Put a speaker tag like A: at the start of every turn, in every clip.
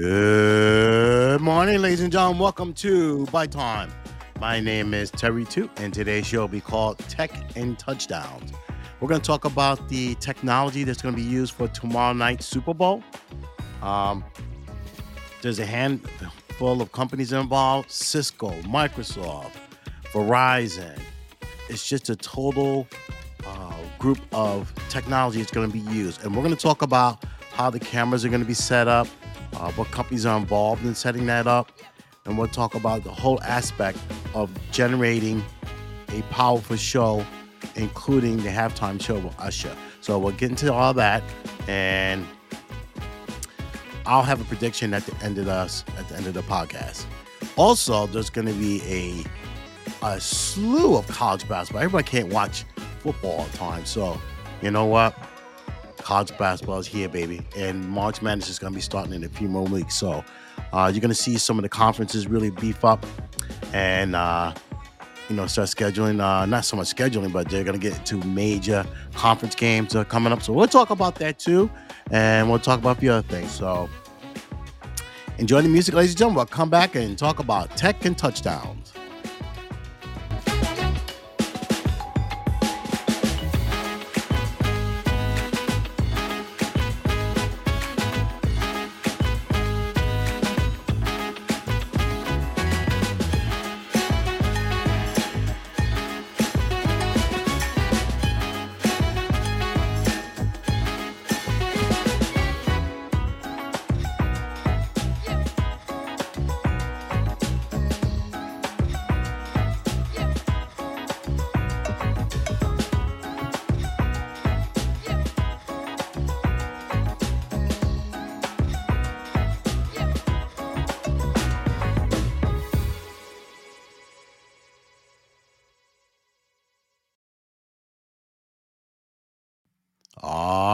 A: Good morning, ladies and gentlemen. Welcome to Bite Time. My name is Terry Toot, and today's show will be called Tech and Touchdowns. We're going to talk about the technology that's going to be used for tomorrow night's Super Bowl. Um, there's a handful of companies involved Cisco, Microsoft, Verizon. It's just a total uh, group of technology that's going to be used. And we're going to talk about how the cameras are going to be set up, uh, what companies are involved in setting that up, and we'll talk about the whole aspect of generating a powerful show, including the halftime show with Usher. So we'll get into all that, and I'll have a prediction at the end of the at the end of the podcast. Also, there's going to be a a slew of college basketball. Everybody can't watch football all the time, so you know what? College basketball is here, baby, and March Madness is going to be starting in a few more weeks. So uh, you're going to see some of the conferences really beef up, and uh, you know start scheduling. Uh, not so much scheduling, but they're going to get to major conference games coming up. So we'll talk about that too, and we'll talk about the other things. So enjoy the music, ladies and gentlemen. We'll come back and talk about tech and touchdowns.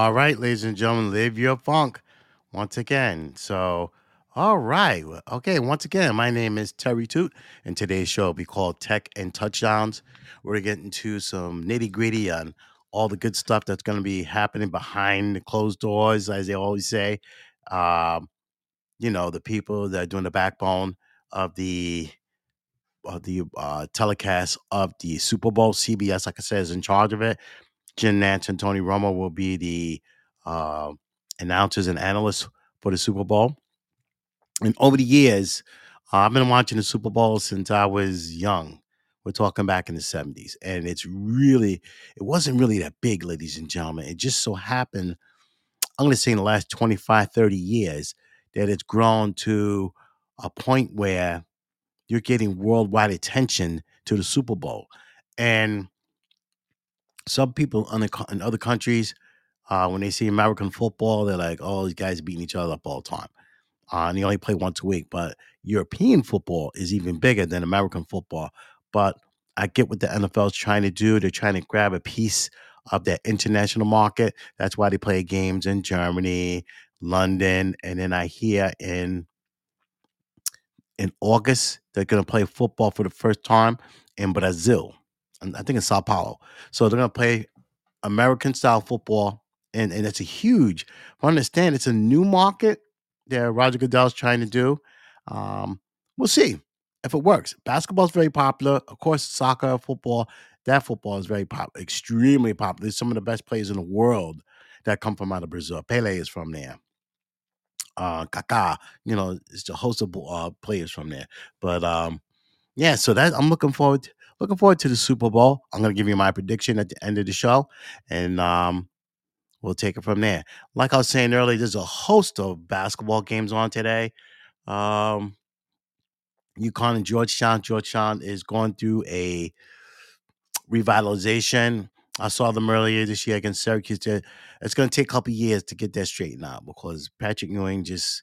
A: All right, ladies and gentlemen, live your funk once again. So, all right. Okay, once again, my name is Terry Toot, and today's show will be called Tech and Touchdowns. We're getting into some nitty gritty on all the good stuff that's going to be happening behind the closed doors, as they always say. Um, you know, the people that are doing the backbone of the of the uh, telecast of the Super Bowl. CBS, like I said, is in charge of it. Jim Nantz and Tony Romo will be the uh, announcers and analysts for the Super Bowl. And over the years, uh, I've been watching the Super Bowl since I was young. We're talking back in the 70s. And it's really, it wasn't really that big, ladies and gentlemen. It just so happened, I'm going to say in the last 25, 30 years, that it's grown to a point where you're getting worldwide attention to the Super Bowl. And some people in, the, in other countries, uh, when they see American football, they're like, oh, these guys beating each other up all the time. Uh, and they only play once a week. But European football is even bigger than American football. But I get what the NFL is trying to do. They're trying to grab a piece of that international market. That's why they play games in Germany, London, and then I hear in in August they're going to play football for the first time in Brazil. I think in Sao Paulo. So they're going to play American style football, and and it's a huge. I understand it's a new market that Roger Goodell's trying to do. Um, we'll see if it works. Basketball is very popular, of course. Soccer, football, that football is very popular, extremely popular. There's some of the best players in the world that come from out of Brazil. Pele is from there. Uh, Kaká, you know, it's a host of uh, players from there. But um, yeah, so that I'm looking forward looking forward to the Super Bowl. I'm gonna give you my prediction at the end of the show, and um, we'll take it from there. Like I was saying earlier, there's a host of basketball games on today. Um, UConn and Georgetown. Georgetown is going through a revitalization. I saw them earlier this year against Syracuse. It's going to take a couple years to get that straightened out because Patrick Ewing just,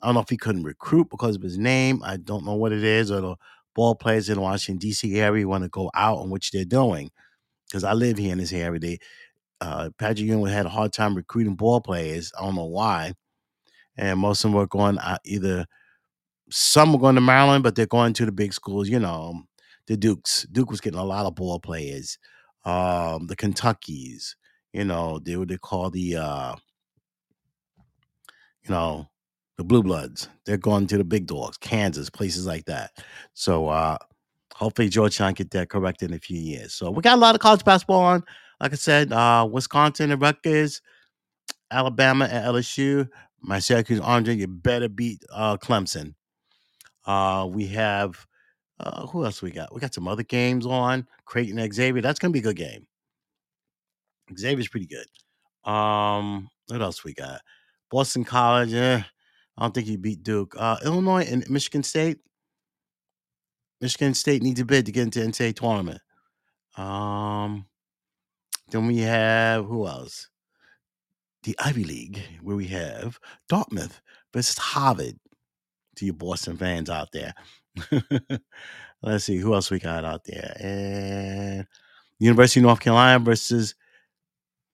A: I don't know if he couldn't recruit because of his name. I don't know what it is, or the ball players in Washington, D.C. area want to go out, on which they're doing. Because I live here in this area. They, uh, Patrick Ewing had a hard time recruiting ball players. I don't know why. And most of them were going out either some were going to Maryland, but they're going to the big schools, you know, the Dukes. Duke was getting a lot of ball players. Um, the Kentuckies, you know, they what they call the uh, you know, the Blue Bloods. They're going to the big dogs, Kansas, places like that. So uh, hopefully Georgetown get that corrected in a few years. So we got a lot of college basketball on. Like I said, uh, Wisconsin and Rutgers, Alabama and LSU. My Syracuse Andre, you better beat uh, Clemson. Uh, we have uh, who else we got? We got some other games on. Creighton and Xavier. That's gonna be a good game. Xavier's pretty good. Um, what else we got? Boston College. Eh, I don't think he beat Duke. Uh, Illinois and Michigan State. Michigan State needs a bid to get into NCAA tournament. Um, then we have who else? The Ivy League, where we have Dartmouth versus Harvard. To you Boston fans out there. Let's see who else we got out there. And University of North Carolina versus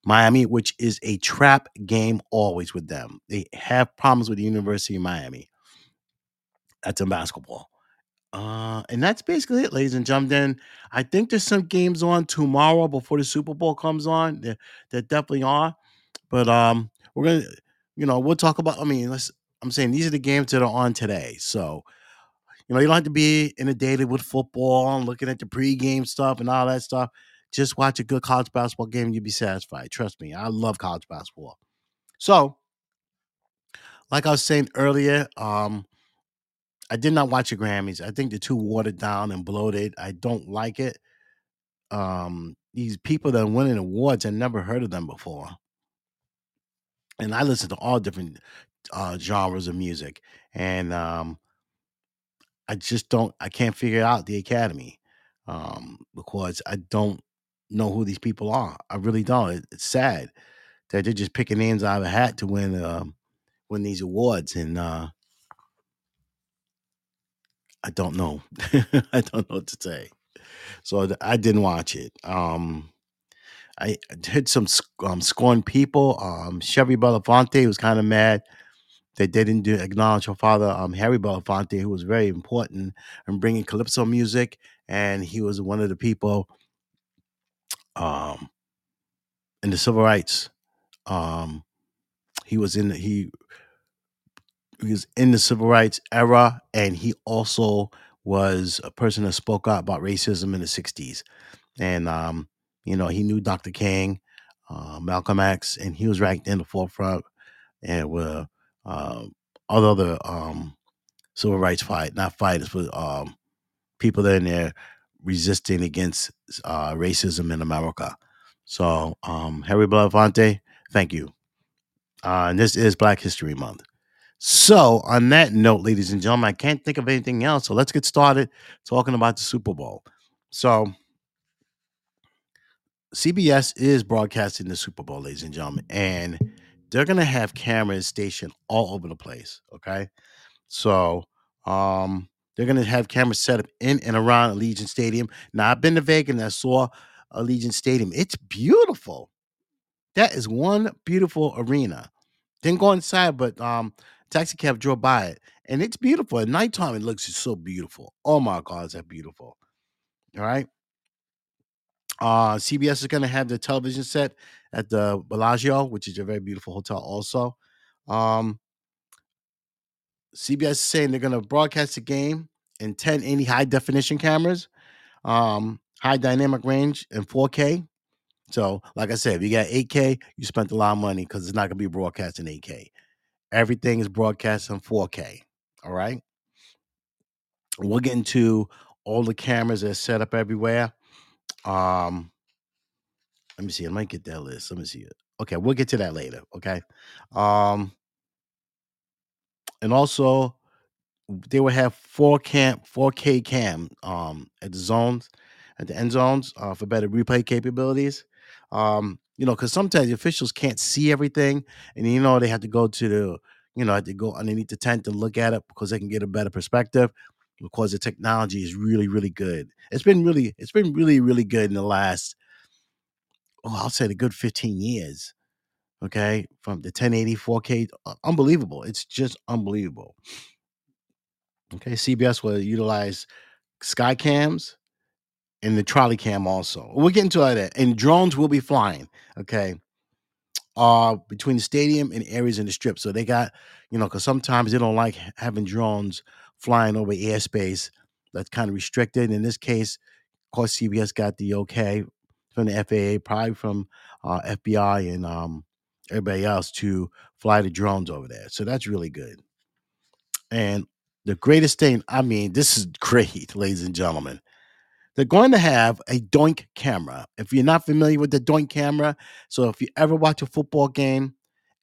A: Miami, which is a trap game always with them. They have problems with the University of Miami. That's in basketball. Uh, and that's basically it, ladies and gentlemen. I think there's some games on tomorrow before the Super Bowl comes on. There, there definitely are. But um, we're gonna, you know, we'll talk about. I mean, let's. I'm saying these are the games that are on today. So, you know, you don't have to be inundated with football and looking at the pregame stuff and all that stuff. Just watch a good college basketball game and you'll be satisfied. Trust me, I love college basketball. So, like I was saying earlier, um, I did not watch the Grammys. I think they're too watered down and bloated. I don't like it. Um, these people that are winning awards, I never heard of them before. And I listen to all different uh, genres of music, and um, I just don't. I can't figure out the Academy um, because I don't know who these people are. I really don't. It, it's sad that they're just picking names out of a hat to win um, win these awards, and uh, I don't know. I don't know what to say. So I didn't watch it. Um, I had some um, scorned people. Um, Shari Belafonte was kind of mad that they didn't do acknowledge her father, um, Harry Belafonte, who was very important in bringing calypso music, and he was one of the people um, in the civil rights. Um, he was in the, he he was in the civil rights era, and he also was a person that spoke out about racism in the '60s. And um, you know, he knew Dr. King, uh, Malcolm X, and he was ranked in the forefront, and with uh, all other um, civil rights fight, not fighters, but um, people that in there resisting against uh, racism in America. So, um, Harry Belafonte, thank you. Uh, and this is Black History Month. So, on that note, ladies and gentlemen, I can't think of anything else. So, let's get started talking about the Super Bowl. So, CBS is broadcasting the Super Bowl, ladies and gentlemen, and they're going to have cameras stationed all over the place. Okay. So, um, they're going to have cameras set up in and around Allegiant Stadium. Now, I've been to Vegas and I saw Allegiant Stadium. It's beautiful. That is one beautiful arena. Didn't go inside, but um, taxi cab drove by it, and it's beautiful. At nighttime, it looks so beautiful. Oh my God, is that beautiful? All right. Uh, CBS is going to have the television set at the Bellagio, which is a very beautiful hotel, also. Um, CBS is saying they're going to broadcast the game in 1080 high definition cameras, um, high dynamic range, and 4K. So, like I said, if you got 8K, you spent a lot of money because it's not going to be broadcast in 8K. Everything is broadcast in 4K. All right. We'll get into all the cameras that are set up everywhere. Um, let me see. I might get that list. Let me see it. Okay, we'll get to that later. Okay. Um, and also they will have four cam 4K cam um at the zones, at the end zones, uh, for better replay capabilities. Um, you know, because sometimes the officials can't see everything, and you know they have to go to the, you know, have to go underneath the tent and look at it because they can get a better perspective. Because the technology is really, really good. It's been really, it's been really, really good in the last, oh, I'll say a good 15 years. Okay, from the 1080 4K, uh, unbelievable. It's just unbelievable. Okay, CBS will utilize sky cams and the trolley cam also. We'll get into all that. And drones will be flying. Okay. uh between the stadium and areas in the strip. So they got, you know, because sometimes they don't like having drones flying over airspace that's kind of restricted. In this case, of course, CBS got the okay from the FAA, probably from uh, FBI and um, everybody else to fly the drones over there. So that's really good. And the greatest thing, I mean, this is great, ladies and gentlemen. They're going to have a doink camera. If you're not familiar with the doink camera, so if you ever watch a football game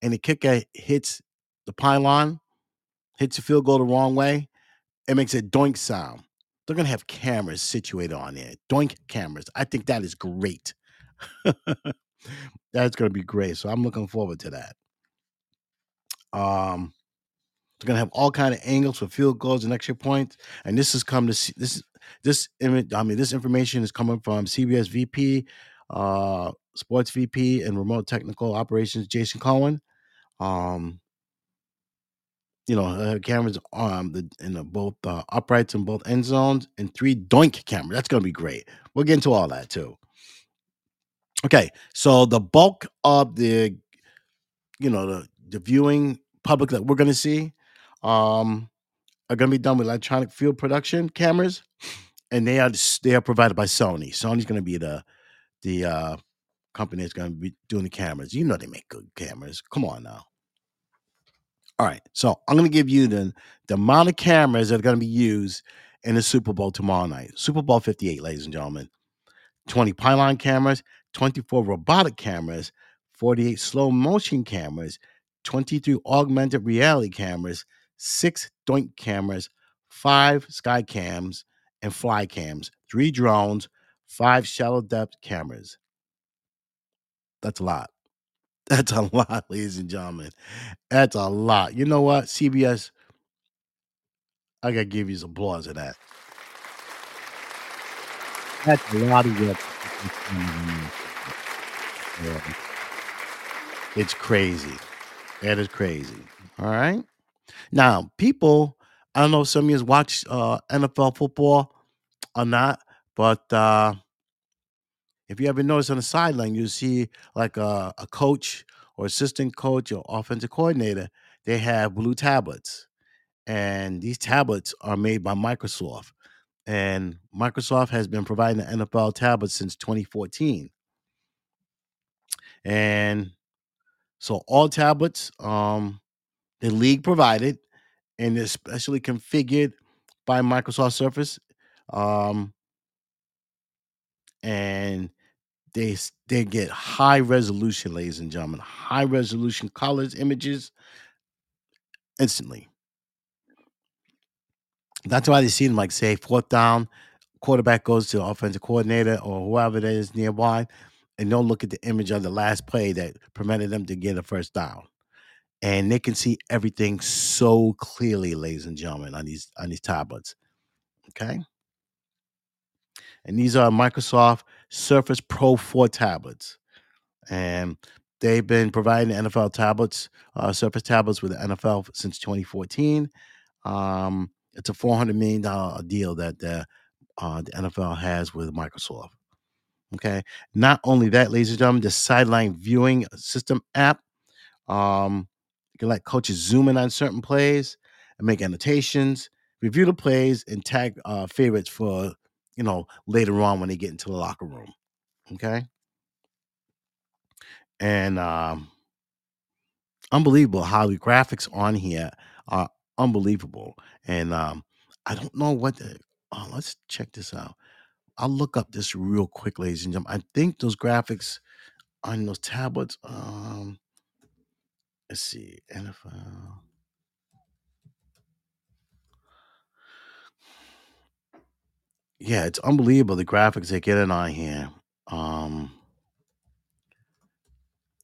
A: and the kicker hits the pylon, hits the field goal the wrong way, it makes a doink sound. They're going to have cameras situated on there. Doink cameras. I think that is great. That's going to be great. So I'm looking forward to that. Um, they're going to have all kind of angles for field goals and extra points. And this has come to see this this image. I mean, this information is coming from CBS VP, uh, Sports VP, and Remote Technical Operations Jason Cohen. Um, you know, uh, cameras on the in the both uh, uprights in both end zones and three doink cameras. That's going to be great. We'll get into all that too. Okay, so the bulk of the you know the the viewing public that we're going to see um are going to be done with electronic field production cameras and they are they are provided by Sony. Sony's going to be the the uh company that's going to be doing the cameras. You know they make good cameras. Come on now. All right, so I'm going to give you the the amount of cameras that are going to be used in the Super Bowl tomorrow night. Super Bowl 58, ladies and gentlemen. 20 pylon cameras, 24 robotic cameras, 48 slow motion cameras, 23 augmented reality cameras, six doink cameras, five sky cams and fly cams, three drones, five shallow depth cameras. That's a lot. That's a lot, ladies and gentlemen. That's a lot. You know what, CBS? I gotta give you some applause for that. That's a lot of work. Yeah. It's crazy. That is crazy. All right. Now, people, I don't know if some of you watch uh, NFL football or not, but uh, if you ever notice on the sideline, you see like a, a coach or assistant coach or offensive coordinator, they have blue tablets. And these tablets are made by Microsoft. And Microsoft has been providing the NFL tablets since 2014. And so all tablets, um, the league provided, and they're specially configured by Microsoft Surface. Um, and they they get high resolution, ladies and gentlemen, high resolution colors, images instantly. That's why they see them like say fourth down, quarterback goes to offensive coordinator or whoever that is nearby, and they'll look at the image of the last play that prevented them to get a first down. And they can see everything so clearly, ladies and gentlemen, on these on these tablets. Okay. And these are Microsoft Surface Pro 4 tablets. And they've been providing NFL tablets, uh, Surface tablets with the NFL since 2014. Um, it's a $400 million deal that the, uh, the NFL has with Microsoft. Okay. Not only that, ladies and gentlemen, the sideline viewing system app, um, you can let coaches zoom in on certain plays and make annotations, review the plays, and tag uh, favorites for you know later on when they get into the locker room. Okay. And um, unbelievable how the graphics on here are unbelievable. And um, I don't know what the. Oh, let's check this out. I'll look up this real quick, ladies and gentlemen. I think those graphics on those tablets. Um, let's see, NFL. Yeah, it's unbelievable the graphics they get in on here. Um,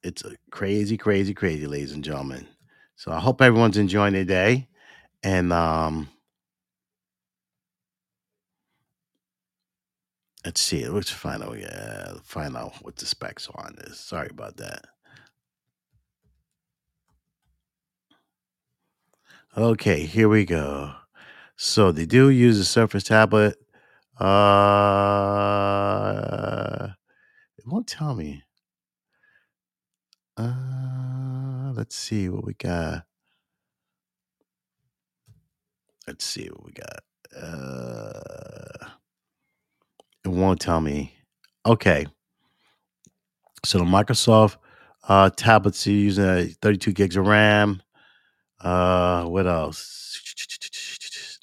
A: it's a crazy, crazy, crazy, ladies and gentlemen. So I hope everyone's enjoying their day, and um, let's see. Let's find out. Yeah, find out what the specs are on this. Sorry about that. Okay, here we go. So they do use a Surface tablet. Uh, it won't tell me. Uh, let's see what we got. Let's see what we got. Uh, it won't tell me. Okay, so the Microsoft uh, tablets are using uh, 32 gigs of RAM. Uh, what else?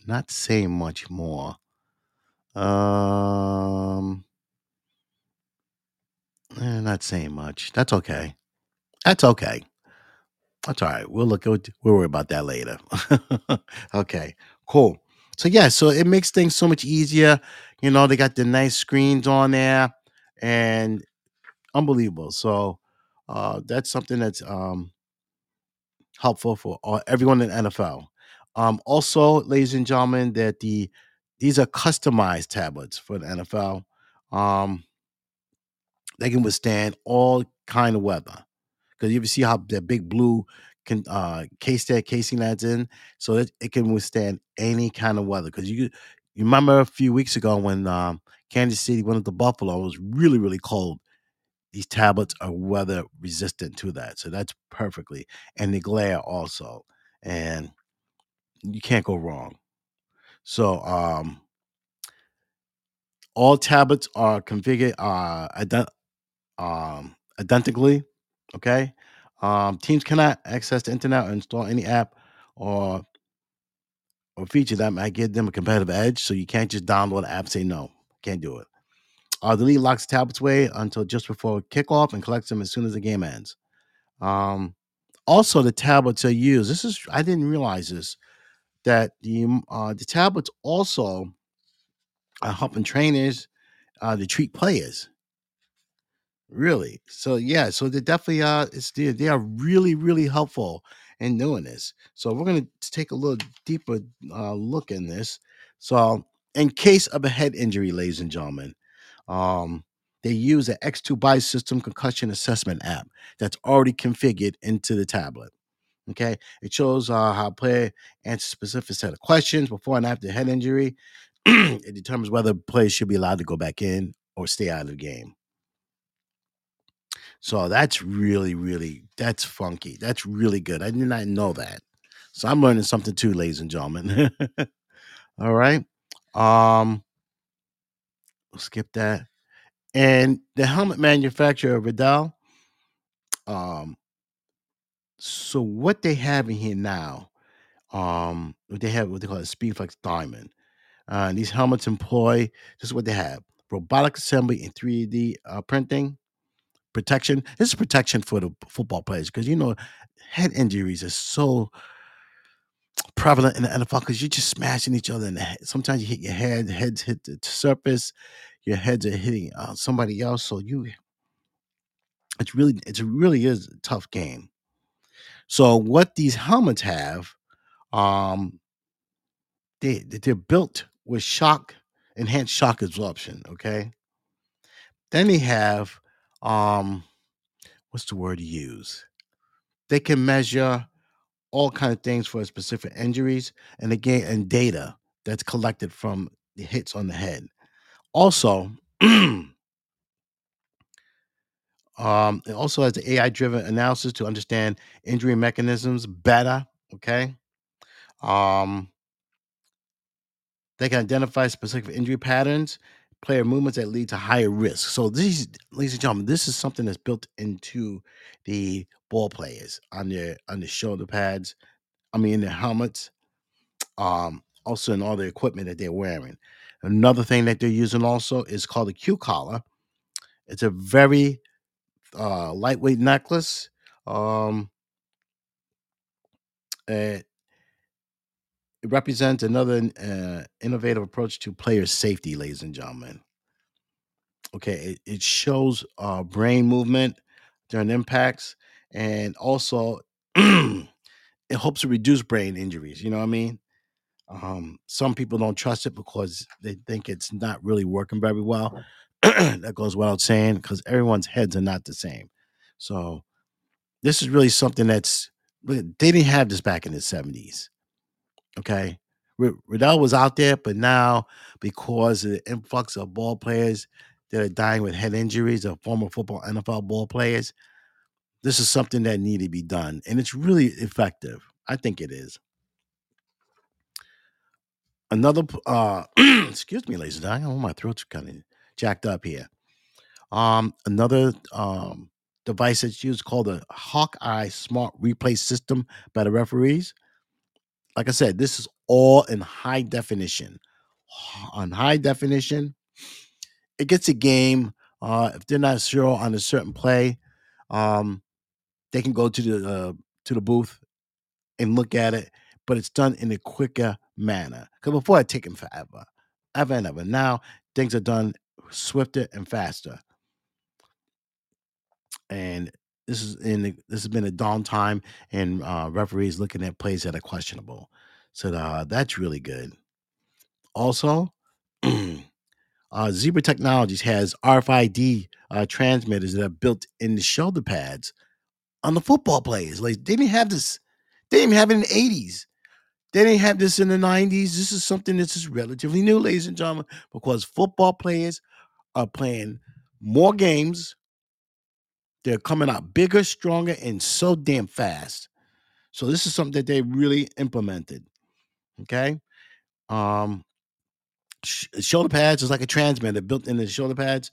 A: Not saying much more. Um, eh, not saying much. That's okay. That's okay. That's all right. We'll look. We'll, we'll worry about that later. okay. Cool. So yeah. So it makes things so much easier. You know, they got the nice screens on there, and unbelievable. So uh, that's something that's um, helpful for all, everyone in NFL. Um, also, ladies and gentlemen, that the these are customized tablets for the NFL. Um, they can withstand all kind of weather. Because you ever see how that big blue can uh, case that casing that's in, so that it can withstand any kind of weather. Because you you remember a few weeks ago when um, Kansas City went to Buffalo, it was really really cold. These tablets are weather resistant to that, so that's perfectly, and the glare also, and you can't go wrong. So um, all tablets are configured uh, ident- um, identically. Okay. Um, teams cannot access the internet or install any app or or feature that might give them a competitive edge. So you can't just download an app and say no. Can't do it. Uh, the league locks tablets away until just before kickoff and collects them as soon as the game ends. Um, also, the tablets are used. This is I didn't realize this that the uh, the tablets also are helping trainers uh, to treat players. Really? So yeah, so they definitely uh it's they, they are really, really helpful in doing this. So we're gonna take a little deeper uh look in this. So in case of a head injury, ladies and gentlemen, um they use an X2 Biosystem concussion assessment app that's already configured into the tablet. Okay, it shows uh, how a player answers specific set of questions before and after head injury. it determines whether players should be allowed to go back in or stay out of the game. So that's really, really, that's funky. That's really good. I did not know that. So I'm learning something too, ladies and gentlemen. All right. Um, we'll skip that. And the helmet manufacturer, Riddell. Um, so what they have in here now, um, what they have what they call a Speedflex Diamond. Uh, these helmets employ this is what they have: robotic assembly and 3D uh, printing, protection. This is protection for the football players because you know head injuries are so prevalent in the NFL because you're just smashing each other in the head. Sometimes you hit your head, heads hit the surface, your heads are hitting uh, somebody else. So you, it's really, it really is a tough game. So what these helmets have, um, they they're built with shock, enhanced shock absorption. Okay. Then they have, um, what's the word to use? They can measure all kind of things for specific injuries and again and data that's collected from the hits on the head. Also, um, it also has the AI driven analysis to understand injury mechanisms better. Okay. Um, they can identify specific injury patterns, player movements that lead to higher risk. So these, ladies and gentlemen, this is something that's built into the ball players on their on the shoulder pads. I mean, in their helmets. Um, also in all the equipment that they're wearing. Another thing that they're using also is called a Q collar. It's a very uh, lightweight necklace. Um, it, represents another uh, innovative approach to player safety, ladies and gentlemen. Okay, it, it shows uh, brain movement during impacts, and also it helps to reduce brain injuries. You know what I mean? Um, some people don't trust it because they think it's not really working very well. that goes without saying because everyone's heads are not the same. So this is really something that's they didn't have this back in the 70s. Okay. Riddell was out there, but now because of the influx of ball players that are dying with head injuries of former football NFL ball players, this is something that needed to be done, and it's really effective. I think it is. Another, uh, excuse me, ladies and gentlemen, my throat's kind of jacked up here. Um, another um, device that's used called the Hawkeye Smart Replay System by the referees. Like I said, this is all in high definition. On high definition, it gets a game. Uh, if they're not sure on a certain play, um, they can go to the uh, to the booth and look at it, but it's done in a quicker manner. Because before it taken forever, ever and ever. Now things are done swifter and faster. And this is in the, this has been a downtime and uh, referees looking at plays that are questionable. So uh, that's really good. Also, uh, Zebra Technologies has RFID uh, transmitters that are built in the shoulder pads on the football players. Like they didn't have this, they didn't have it in the 80s. They didn't have this in the 90s. This is something that's relatively new, ladies and gentlemen, because football players are playing more games. They're coming out bigger, stronger, and so damn fast. So this is something that they really implemented. Okay. Um, sh- shoulder pads is like a transmitter built into the shoulder pads,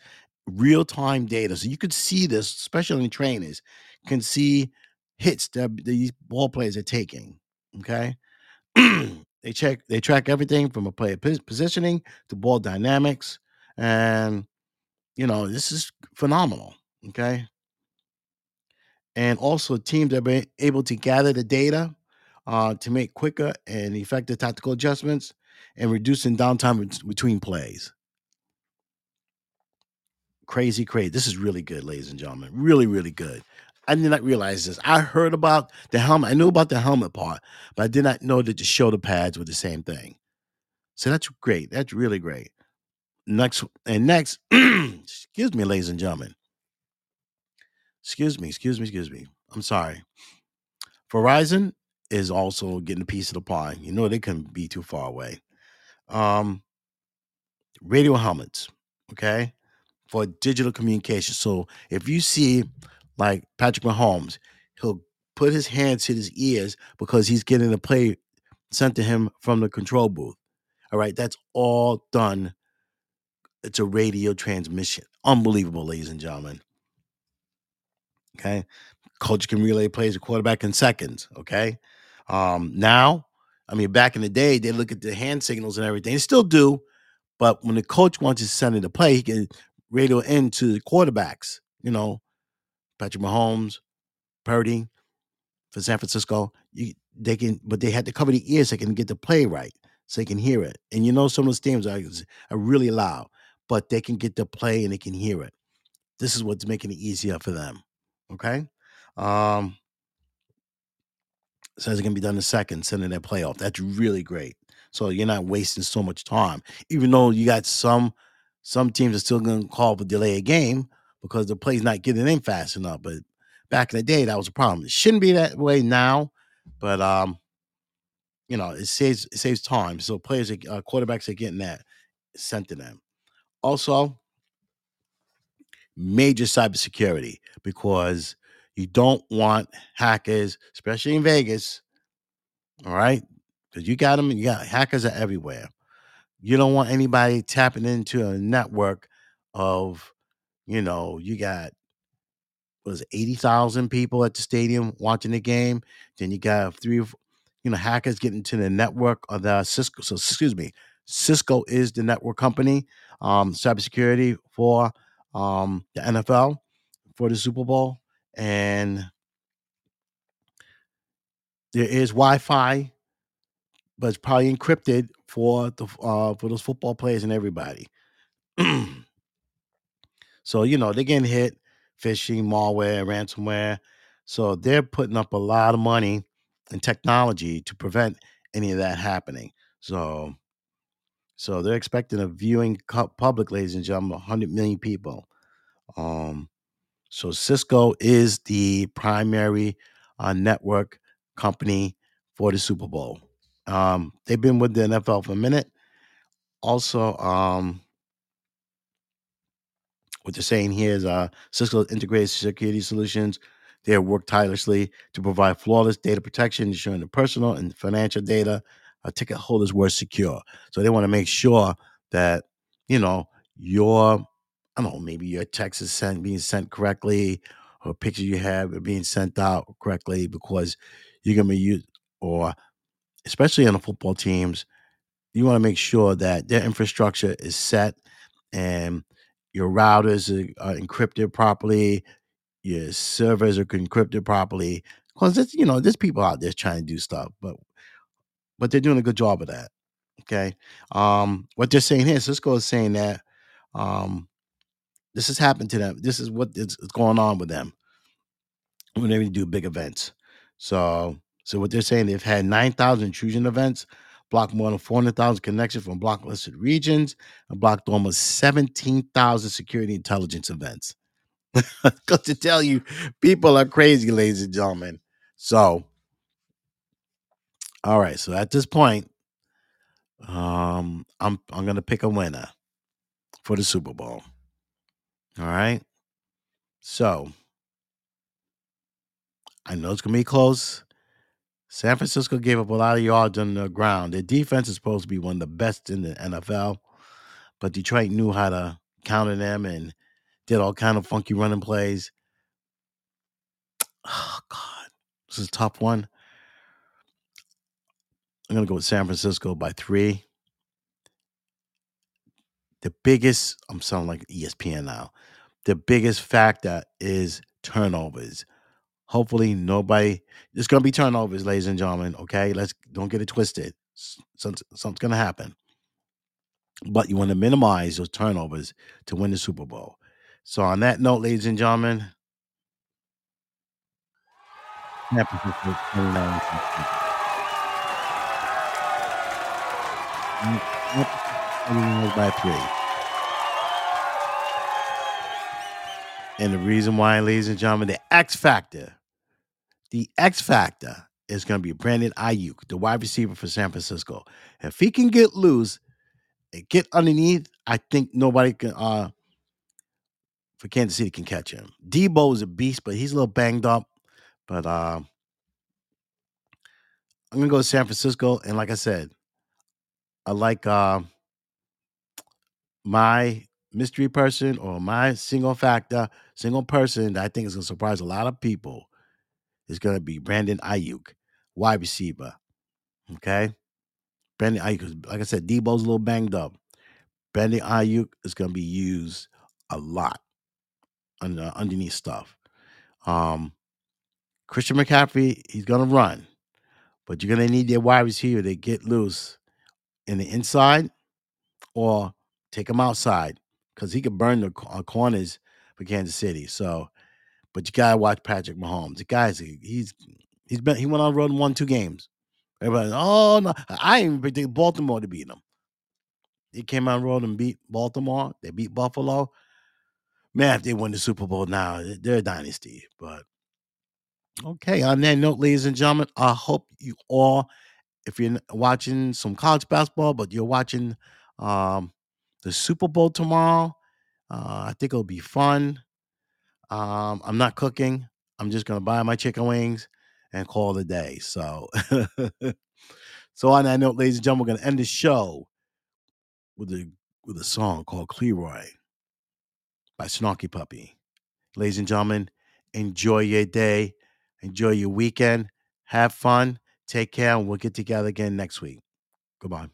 A: real time data. So you could see this, especially in trainers, can see hits that these ball players are taking. Okay. they check, they track everything from a player positioning to ball dynamics. And, you know, this is phenomenal. Okay. And also, teams have been able to gather the data uh, to make quicker and effective tactical adjustments and reducing downtime between plays. Crazy, crazy. This is really good, ladies and gentlemen. Really, really good. I did not realize this. I heard about the helmet. I knew about the helmet part, but I did not know that the shoulder pads were the same thing. So that's great. That's really great. Next and next, excuse me, ladies and gentlemen. Excuse me, excuse me, excuse me. I'm sorry. Verizon is also getting a piece of the pie. You know they couldn't be too far away. Um, radio helmets, okay, for digital communication. So if you see like Patrick Mahomes, he'll put his hands to his ears because he's getting a play sent to him from the control booth. All right, that's all done. It's a radio transmission. Unbelievable, ladies and gentlemen. Okay. Coach can relay plays a quarterback in seconds. Okay. Um, now, I mean, back in the day, they look at the hand signals and everything. They still do, but when the coach wants to send it to play, he can radio into the quarterbacks, you know, Patrick Mahomes, Purdy for San Francisco. You, they can, but they had to cover the ears so they can get the play right, so they can hear it. And you know, some of those teams are, are really loud, but they can get the play and they can hear it. This is what's making it easier for them. Okay. Um, says it can be done in seconds, sending that playoff. That's really great. So you're not wasting so much time, even though you got some some teams are still going to call for delay a game because the play's not getting in fast enough. But back in the day, that was a problem. It shouldn't be that way now, but um, you know, it saves it saves time. So players, uh, quarterbacks are getting that sent to them. Also, major cybersecurity because you don't want hackers, especially in Vegas. All right, because you got them. You got hackers are everywhere. You don't want anybody tapping into a network of, you know, you got was eighty thousand people at the stadium watching the game. Then you got three, you know, hackers getting to the network of the Cisco. So excuse me, Cisco is the network company, um, cybersecurity for um the NFL for the Super Bowl, and there is Wi-Fi, but it's probably encrypted for the uh for those football players and everybody. so you know they're getting hit, phishing, malware, ransomware. So they're putting up a lot of money and technology to prevent any of that happening. So so they're expecting a viewing public, ladies and gentlemen, 100 million people. Um, so Cisco is the primary uh, network company for the Super Bowl. Um, they've been with the NFL for a minute. Also, um, what they're saying here is uh, Cisco integrated security solutions They have worked tirelessly to provide flawless data protection, ensuring the personal and financial data of ticket holders were secure. So they want to make sure that you know your I don't know maybe your text is sent being sent correctly or pictures you have are being sent out correctly because you're gonna be used or especially on the football teams, you want to make sure that their infrastructure is set and your routers are, are encrypted properly, your servers are encrypted properly. Because you know there's people out there trying to do stuff, but but they're doing a good job of that. Okay, um, what they're saying here, Cisco is saying that um, this has happened to them. This is what is going on with them whenever you do big events. So, so what they're saying, they've had 9,000 intrusion events, blocked more than 400,000 connections from blocklisted regions, and blocked almost 17,000 security intelligence events. Got to tell you, people are crazy, ladies and gentlemen. So, all right. So at this point, um, I'm I'm gonna pick a winner for the Super Bowl. All right. So I know it's gonna be close. San Francisco gave up a lot of yards on the ground. Their defense is supposed to be one of the best in the NFL, but Detroit knew how to counter them and did all kind of funky running plays. Oh God, this is a tough one. I'm gonna go with San Francisco by three. The biggest, I'm sounding like ESPN now. The biggest factor is turnovers. Hopefully, nobody. There's gonna be turnovers, ladies and gentlemen. Okay, let's don't get it twisted. Something's gonna happen, but you want to minimize those turnovers to win the Super Bowl. So, on that note, ladies and gentlemen, 49ers by three. And the reason why, ladies and gentlemen, the X factor, the X factor is going to be Brandon Aiyuk, the wide receiver for San Francisco. If he can get loose and get underneath, I think nobody can uh for Kansas City can catch him. Deebo is a beast, but he's a little banged up. But uh, I'm gonna go to San Francisco, and like I said, I like uh, my mystery person or my single factor, single person that I think is gonna surprise a lot of people is gonna be Brandon Aiyuk, wide receiver. Okay, Brandon Aiyuk, like I said, Deebo's a little banged up. Brandon Aiyuk is gonna be used a lot under underneath stuff. Um, Christian McCaffrey, he's gonna run, but you're gonna need your wide receiver to get loose in the inside or take him outside because he could burn the uh, corners for Kansas City. So, but you gotta watch Patrick Mahomes. The guy's he's he's been he went on road and won two games. Everybody, oh no, I even predicted Baltimore to beat them. They came on road and beat Baltimore. They beat Buffalo. Man, if they win the Super Bowl now, they're a dynasty. But okay, on that note, ladies and gentlemen, I hope you all, if you're watching some college basketball, but you're watching um, the Super Bowl tomorrow, uh, I think it'll be fun. Um, I'm not cooking. I'm just gonna buy my chicken wings and call it a day. So, so on that note, ladies and gentlemen, we're gonna end the show with a with a song called Cleroy by Snarky Puppy. Ladies and gentlemen, enjoy your day, enjoy your weekend, have fun, take care, and we'll get together again next week. Goodbye.